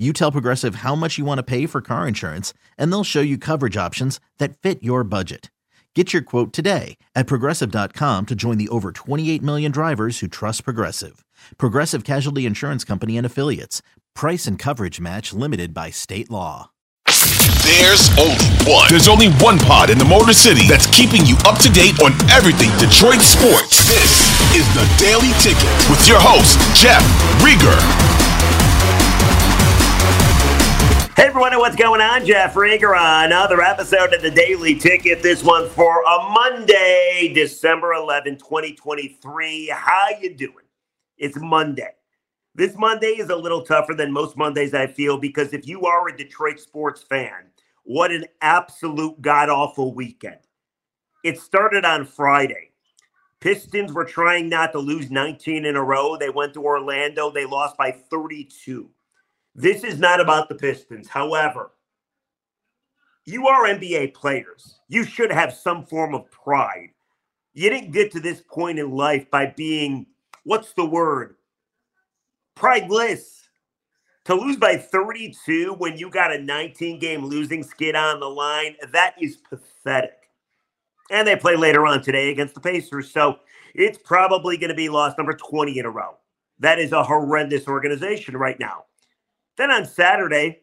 you tell Progressive how much you want to pay for car insurance, and they'll show you coverage options that fit your budget. Get your quote today at progressive.com to join the over 28 million drivers who trust Progressive. Progressive Casualty Insurance Company and Affiliates. Price and coverage match limited by state law. There's only one. There's only one pod in the Motor City that's keeping you up to date on everything Detroit sports. This is the Daily Ticket with your host, Jeff Riger. Hey everyone, what's going on? Jeff Riger on another episode of the Daily Ticket. This one for a Monday, December 11, 2023. How you doing? It's Monday. This Monday is a little tougher than most Mondays I feel because if you are a Detroit sports fan, what an absolute god-awful weekend. It started on Friday. Pistons were trying not to lose 19 in a row. They went to Orlando. They lost by 32. This is not about the Pistons. However, you are NBA players. You should have some form of pride. You didn't get to this point in life by being, what's the word? Prideless. To lose by 32 when you got a 19 game losing skid on the line, that is pathetic. And they play later on today against the Pacers. So it's probably going to be loss number 20 in a row. That is a horrendous organization right now. Then on Saturday,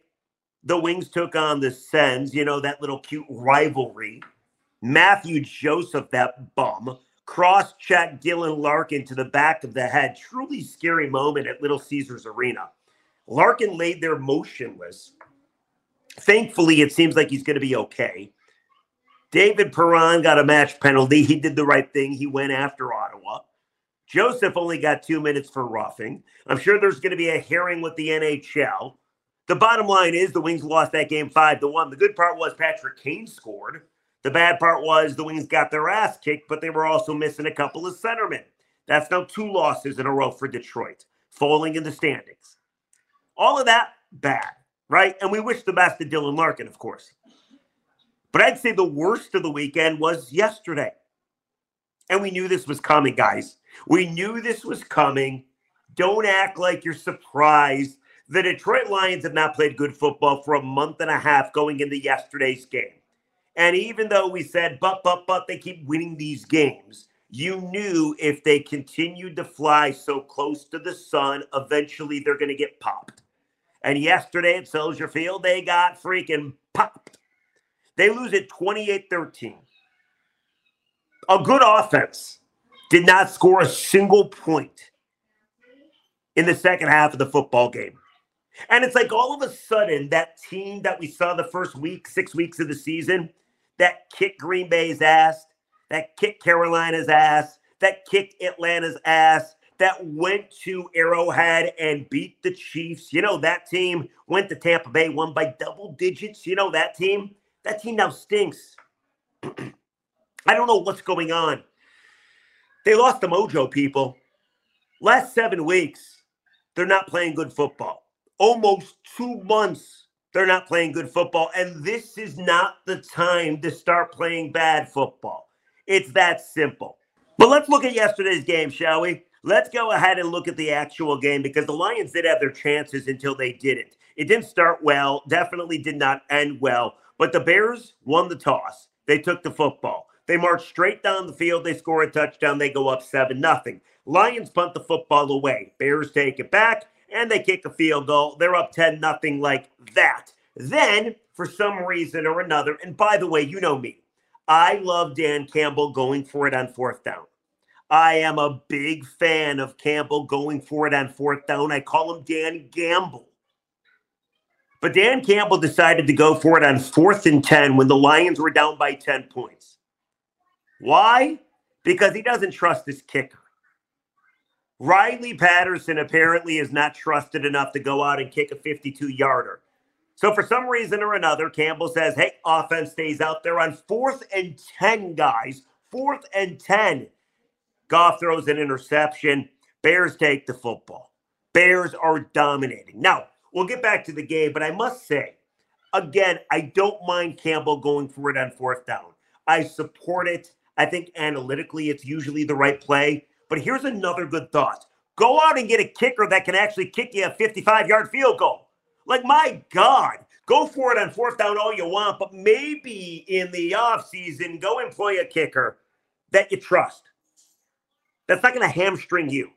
the Wings took on the Sens, you know, that little cute rivalry. Mathieu Joseph, that bum, cross checked Dylan Larkin to the back of the head. Truly scary moment at Little Caesars Arena. Larkin laid there motionless. Thankfully, it seems like he's going to be okay. David Perron got a match penalty. He did the right thing. He went after Ottawa. Joseph only got two minutes for roughing. I'm sure there's going to be a hearing with the NHL. The bottom line is the Wings lost that game five to one. The good part was Patrick Kane scored. The bad part was the Wings got their ass kicked, but they were also missing a couple of centermen. That's now two losses in a row for Detroit, falling in the standings. All of that bad, right? And we wish the best to Dylan Larkin, of course. But I'd say the worst of the weekend was yesterday. And we knew this was coming, guys. We knew this was coming. Don't act like you're surprised. The Detroit Lions have not played good football for a month and a half going into yesterday's game. And even though we said, but, but, but, they keep winning these games, you knew if they continued to fly so close to the sun, eventually they're going to get popped. And yesterday at Soldier Field, they got freaking popped. They lose at 28 13. A good offense did not score a single point in the second half of the football game. And it's like all of a sudden, that team that we saw the first week, six weeks of the season, that kicked Green Bay's ass, that kicked Carolina's ass, that kicked Atlanta's ass, that went to Arrowhead and beat the Chiefs. You know, that team went to Tampa Bay, won by double digits. You know, that team, that team now stinks. I don't know what's going on. They lost the mojo, people. Last seven weeks, they're not playing good football. Almost two months, they're not playing good football. And this is not the time to start playing bad football. It's that simple. But let's look at yesterday's game, shall we? Let's go ahead and look at the actual game because the Lions did have their chances until they didn't. It didn't start well, definitely did not end well, but the Bears won the toss. They took the football. They march straight down the field. They score a touchdown. They go up 7 nothing. Lions punt the football away. Bears take it back and they kick a field goal. They're up 10 nothing like that. Then, for some reason or another, and by the way, you know me, I love Dan Campbell going for it on fourth down. I am a big fan of Campbell going for it on fourth down. I call him Dan Gamble. But Dan Campbell decided to go for it on fourth and 10 when the Lions were down by 10 points. Why? Because he doesn't trust his kicker. Riley Patterson apparently is not trusted enough to go out and kick a 52 yarder. So, for some reason or another, Campbell says, hey, offense stays out there on fourth and 10, guys. Fourth and 10. Goff throws an interception. Bears take the football. Bears are dominating. Now, we'll get back to the game, but I must say, again, I don't mind Campbell going for it on fourth down. I support it. I think analytically it's usually the right play. But here's another good thought go out and get a kicker that can actually kick you a 55 yard field goal. Like, my God, go for it on fourth down all you want, but maybe in the offseason, go employ a kicker that you trust. That's not going to hamstring you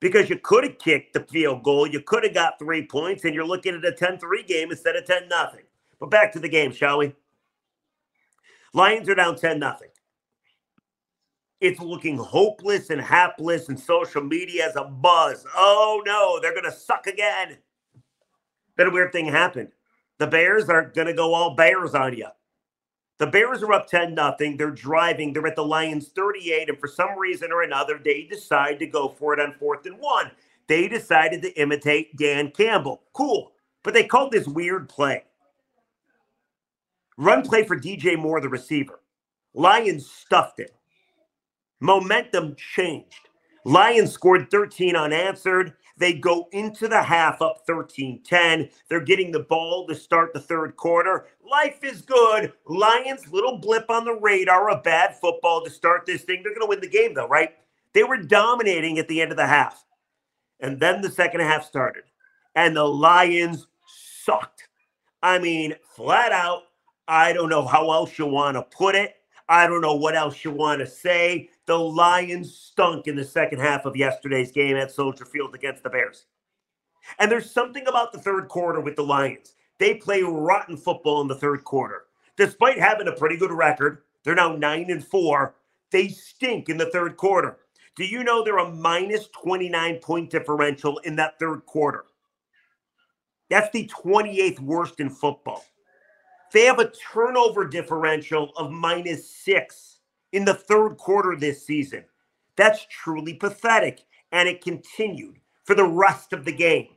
because you could have kicked the field goal. You could have got three points, and you're looking at a 10 3 game instead of 10 0. But back to the game, shall we? Lions are down 10 0. It's looking hopeless and hapless, and social media has a buzz. Oh no, they're going to suck again. Then a weird thing happened. The Bears are going to go all Bears on you. The Bears are up 10 nothing. They're driving. They're at the Lions 38. And for some reason or another, they decide to go for it on fourth and one. They decided to imitate Dan Campbell. Cool. But they called this weird play. Run play for DJ Moore, the receiver. Lions stuffed it. Momentum changed. Lions scored 13 unanswered. They go into the half up 13 10. They're getting the ball to start the third quarter. Life is good. Lions, little blip on the radar a bad football to start this thing. They're going to win the game, though, right? They were dominating at the end of the half. And then the second half started, and the Lions sucked. I mean, flat out, I don't know how else you want to put it. I don't know what else you want to say. The Lions stunk in the second half of yesterday's game at Soldier Field against the Bears. And there's something about the third quarter with the Lions. They play rotten football in the third quarter. Despite having a pretty good record, they're now 9 and 4. They stink in the third quarter. Do you know they're a minus 29 point differential in that third quarter? That's the 28th worst in football. They have a turnover differential of minus six in the third quarter this season. That's truly pathetic. And it continued for the rest of the game.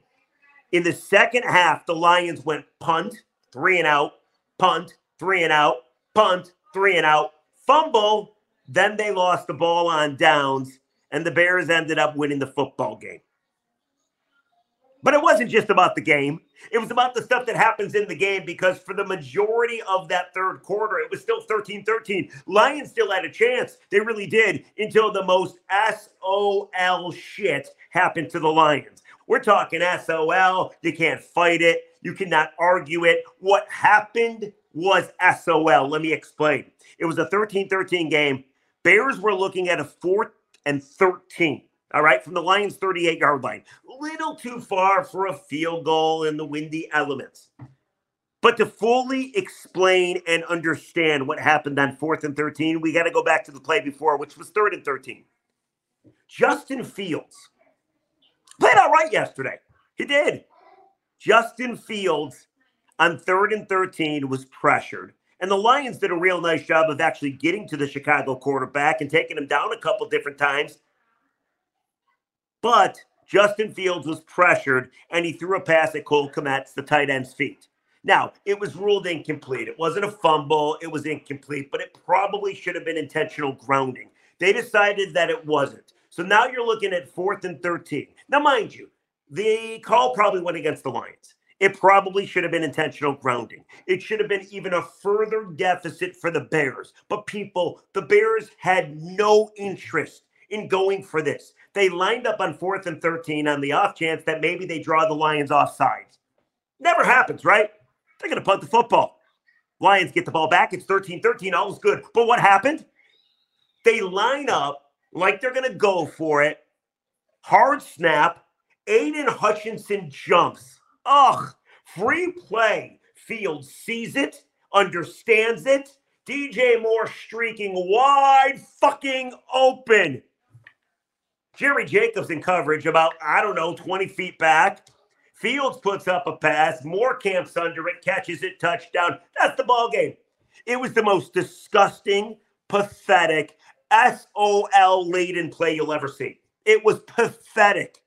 In the second half, the Lions went punt, three and out, punt, three and out, punt, three and out, fumble. Then they lost the ball on downs, and the Bears ended up winning the football game. But it wasn't just about the game. It was about the stuff that happens in the game because for the majority of that third quarter, it was still 13 13. Lions still had a chance. They really did until the most SOL shit happened to the Lions. We're talking SOL. You can't fight it. You cannot argue it. What happened was SOL. Let me explain. It was a 13 13 game. Bears were looking at a fourth and 13 all right, from the Lions' 38 yard line. Little too far for a field goal in the windy elements. But to fully explain and understand what happened on fourth and 13, we got to go back to the play before, which was third and 13. Justin Fields played all right yesterday. He did. Justin Fields on third and 13 was pressured. And the Lions did a real nice job of actually getting to the Chicago quarterback and taking him down a couple different times but Justin Fields was pressured and he threw a pass at Cole Kmet's, the tight end's feet. Now, it was ruled incomplete. It wasn't a fumble, it was incomplete, but it probably should have been intentional grounding. They decided that it wasn't. So now you're looking at fourth and 13. Now, mind you, the call probably went against the Lions. It probably should have been intentional grounding. It should have been even a further deficit for the Bears. But people, the Bears had no interest in going for this. They lined up on fourth and 13 on the off chance that maybe they draw the Lions off sides. Never happens, right? They're going to punt the football. Lions get the ball back. It's 13 13. All is good. But what happened? They line up like they're going to go for it. Hard snap. Aidan Hutchinson jumps. Ugh. Free play. Field sees it, understands it. DJ Moore streaking wide fucking open Jerry Jacobs in coverage about, I don't know, 20 feet back. Fields puts up a pass. Moore camps under it, catches it, touchdown. That's the ball game. It was the most disgusting, pathetic, SOL laden play you'll ever see. It was pathetic.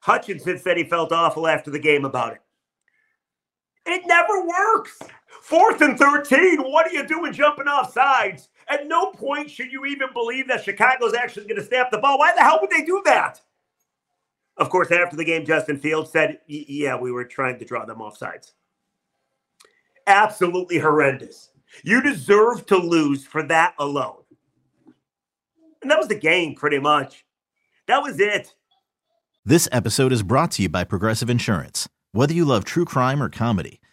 Hutchinson said he felt awful after the game about it. It never works. Fourth and 13. What are you doing jumping off sides? At no point should you even believe that Chicago's actually going to snap the ball. Why the hell would they do that? Of course, after the game, Justin Fields said, Yeah, we were trying to draw them off sides. Absolutely horrendous. You deserve to lose for that alone. And that was the game, pretty much. That was it. This episode is brought to you by Progressive Insurance. Whether you love true crime or comedy,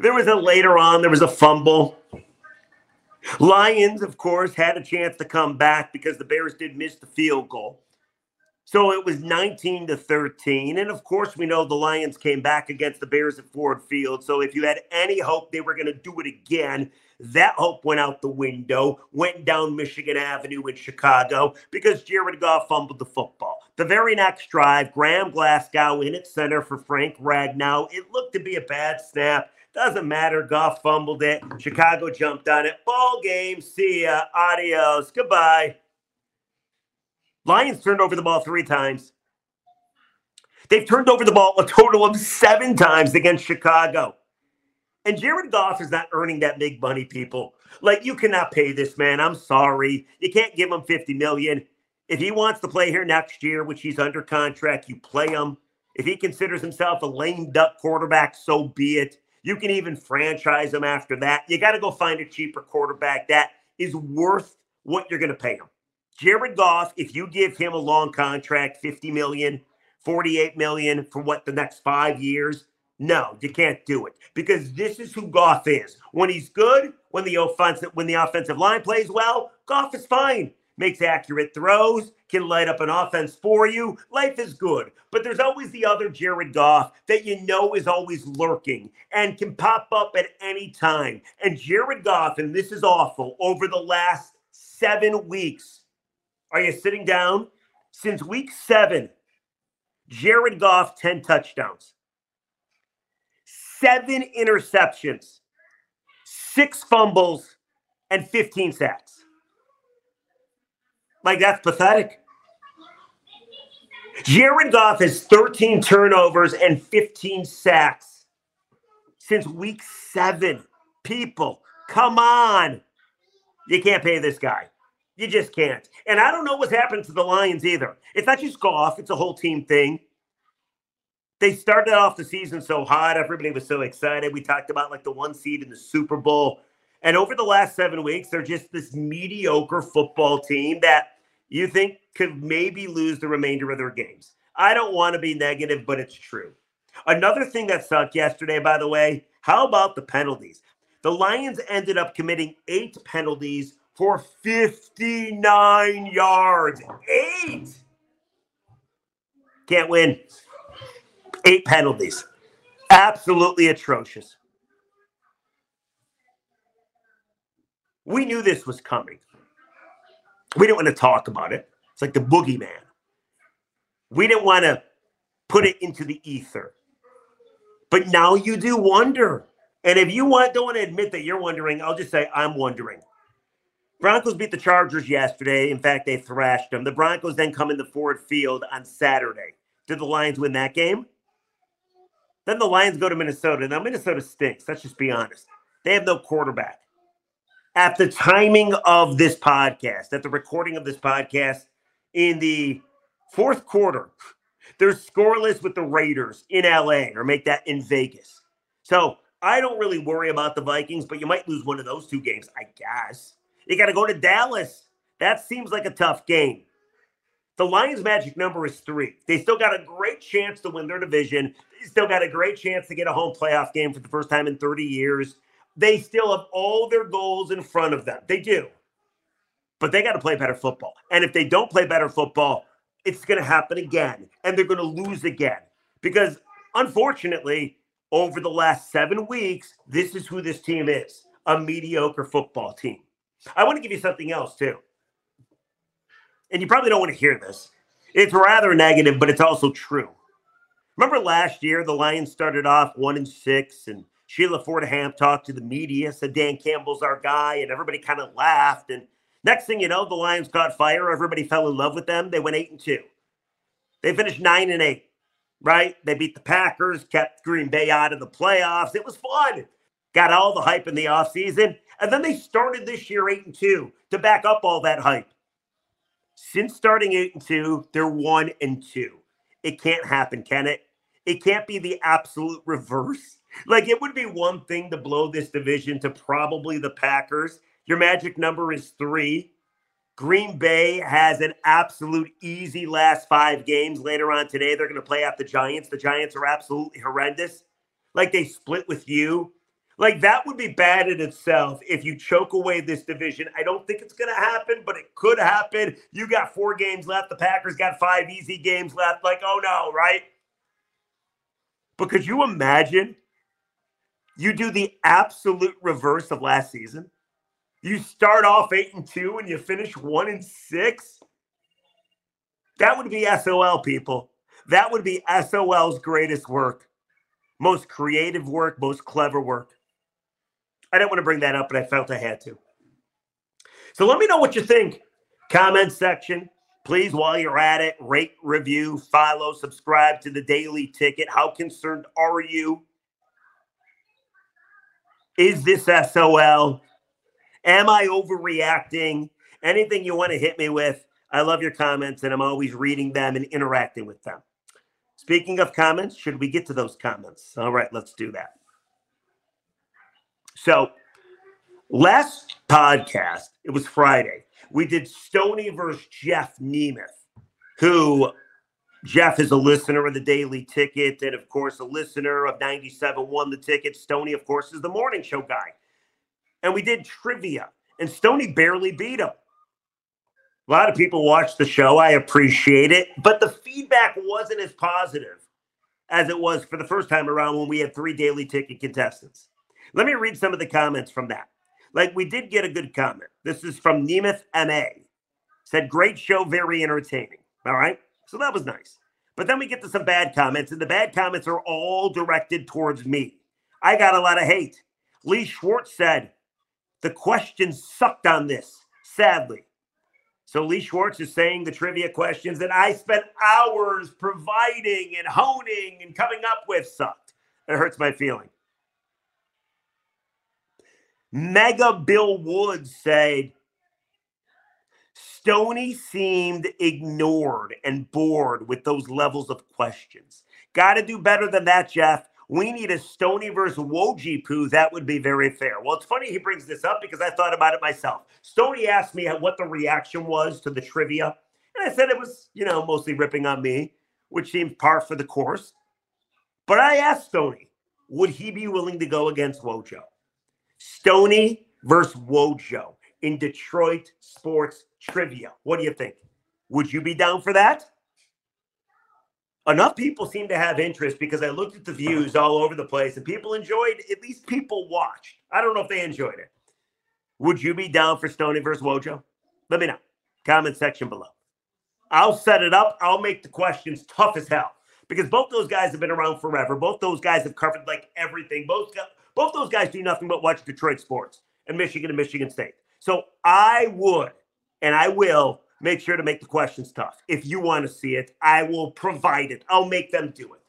There was a later on, there was a fumble. Lions, of course, had a chance to come back because the Bears did miss the field goal. So it was 19 to 13. And of course, we know the Lions came back against the Bears at Ford Field. So if you had any hope they were going to do it again, that hope went out the window, went down Michigan Avenue in Chicago because Jared Goff fumbled the football. The very next drive, Graham Glasgow in at center for Frank Ragnow. It looked to be a bad snap. Doesn't matter. Goff fumbled it. Chicago jumped on it. Ball game. See ya. Adios. Goodbye. Lions turned over the ball three times. They've turned over the ball a total of seven times against Chicago. And Jared Goff is not earning that big money, people. Like you cannot pay this man. I'm sorry. You can't give him 50 million. If he wants to play here next year, which he's under contract, you play him. If he considers himself a lame duck quarterback, so be it. You can even franchise him after that. You got to go find a cheaper quarterback that is worth what you're going to pay him. Jared Goff, if you give him a long contract, 50 million, 48 million for what the next five years, no, you can't do it because this is who Goff is. When he's good, when the offensive when the offensive line plays well, Goff is fine makes accurate throws, can light up an offense for you. Life is good. But there's always the other Jared Goff that you know is always lurking and can pop up at any time. And Jared Goff, and this is awful, over the last seven weeks, Are you sitting down? Since week seven, Jared Goff, 10 touchdowns, seven interceptions, six fumbles, and 15 sacks. Like, that's pathetic. Jared Goff has 13 turnovers and 15 sacks since week seven. People, come on. You can't pay this guy. You just can't. And I don't know what's happened to the Lions either. It's not just Goff, it's a whole team thing. They started off the season so hot. Everybody was so excited. We talked about like the one seed in the Super Bowl. And over the last seven weeks, they're just this mediocre football team that you think could maybe lose the remainder of their games. I don't want to be negative, but it's true. Another thing that sucked yesterday, by the way, how about the penalties? The Lions ended up committing eight penalties for 59 yards. Eight. Can't win. Eight penalties. Absolutely atrocious. We knew this was coming. We didn't want to talk about it. It's like the boogeyman. We didn't want to put it into the ether. But now you do wonder. And if you want, don't want to admit that you're wondering, I'll just say I'm wondering. Broncos beat the Chargers yesterday. In fact, they thrashed them. The Broncos then come into Ford Field on Saturday. Did the Lions win that game? Then the Lions go to Minnesota. Now, Minnesota stinks. Let's just be honest. They have no quarterback. At the timing of this podcast, at the recording of this podcast, in the fourth quarter, they're scoreless with the Raiders in LA or make that in Vegas. So I don't really worry about the Vikings, but you might lose one of those two games, I guess. You got to go to Dallas. That seems like a tough game. The Lions' magic number is three. They still got a great chance to win their division. They still got a great chance to get a home playoff game for the first time in 30 years. They still have all their goals in front of them. They do. But they got to play better football. And if they don't play better football, it's going to happen again. And they're going to lose again. Because unfortunately, over the last seven weeks, this is who this team is a mediocre football team. I want to give you something else too. And you probably don't want to hear this. It's rather negative, but it's also true. Remember last year, the Lions started off one and six, and Sheila Ford Hamp talked to the media, said Dan Campbell's our guy, and everybody kind of laughed. And next thing you know, the Lions caught fire. Everybody fell in love with them. They went eight and two. They finished nine and eight, right? They beat the Packers, kept Green Bay out of the playoffs. It was fun. Got all the hype in the offseason. And then they started this year 8 and 2 to back up all that hype. Since starting 8 and 2, they're 1 and 2. It can't happen, can it? It can't be the absolute reverse. Like it would be one thing to blow this division to probably the Packers. Your magic number is 3. Green Bay has an absolute easy last 5 games later on today. They're going to play out the Giants. The Giants are absolutely horrendous. Like they split with you like that would be bad in itself if you choke away this division. I don't think it's going to happen, but it could happen. You got four games left. The Packers got five easy games left. Like, oh no, right? But could you imagine you do the absolute reverse of last season? You start off eight and two and you finish one and six. That would be SOL, people. That would be SOL's greatest work, most creative work, most clever work. I didn't want to bring that up, but I felt I had to. So let me know what you think. Comment section. Please, while you're at it, rate, review, follow, subscribe to the Daily Ticket. How concerned are you? Is this SOL? Am I overreacting? Anything you want to hit me with? I love your comments and I'm always reading them and interacting with them. Speaking of comments, should we get to those comments? All right, let's do that. So last podcast, it was Friday, we did Stoney versus Jeff Nemeth, who Jeff is a listener of the Daily Ticket, and of course, a listener of 97 won the ticket. Stoney, of course, is the morning show guy. And we did trivia, and Stoney barely beat him. A lot of people watched the show. I appreciate it, but the feedback wasn't as positive as it was for the first time around when we had three daily ticket contestants. Let me read some of the comments from that. Like we did get a good comment. This is from Nemeth MA. Said, great show, very entertaining. All right. So that was nice. But then we get to some bad comments, and the bad comments are all directed towards me. I got a lot of hate. Lee Schwartz said, the questions sucked on this, sadly. So Lee Schwartz is saying the trivia questions that I spent hours providing and honing and coming up with sucked. It hurts my feeling. Mega Bill Woods said Stoney seemed ignored and bored with those levels of questions. Got to do better than that, Jeff. We need a Stoney versus Woj poo. That would be very fair. Well, it's funny he brings this up because I thought about it myself. Stoney asked me what the reaction was to the trivia. And I said it was, you know, mostly ripping on me, which seems par for the course. But I asked Stoney, would he be willing to go against Wojo? Stoney versus Wojo in Detroit sports trivia. What do you think? Would you be down for that? Enough people seem to have interest because I looked at the views all over the place and people enjoyed, at least people watched. I don't know if they enjoyed it. Would you be down for Stoney versus Wojo? Let me know. Comment section below. I'll set it up. I'll make the questions tough as hell because both those guys have been around forever. Both those guys have covered like everything. Both both those guys do nothing but watch Detroit sports and Michigan and Michigan State. So I would and I will make sure to make the questions tough. If you want to see it, I will provide it. I'll make them do it.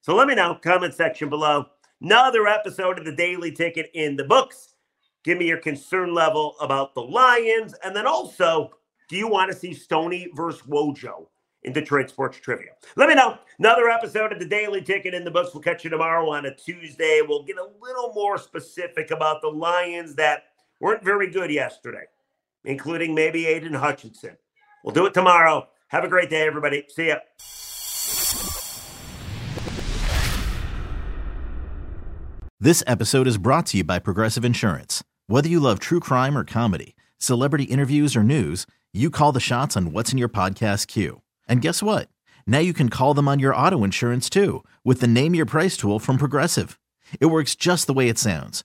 So let me know, comment section below. Another episode of the Daily Ticket in the books. Give me your concern level about the Lions. And then also, do you want to see Stoney versus Wojo in Detroit Sports Trivia? Let me know. Another episode of the Daily Ticket in the books. We'll catch you tomorrow on a Tuesday. We'll get a little more specific about the Lions that weren't very good yesterday including maybe Aidan Hutchinson. We'll do it tomorrow. Have a great day, everybody. See ya. This episode is brought to you by Progressive Insurance. Whether you love true crime or comedy, celebrity interviews or news, you call the shots on what's in your podcast queue. And guess what? Now you can call them on your auto insurance too with the Name Your Price tool from Progressive. It works just the way it sounds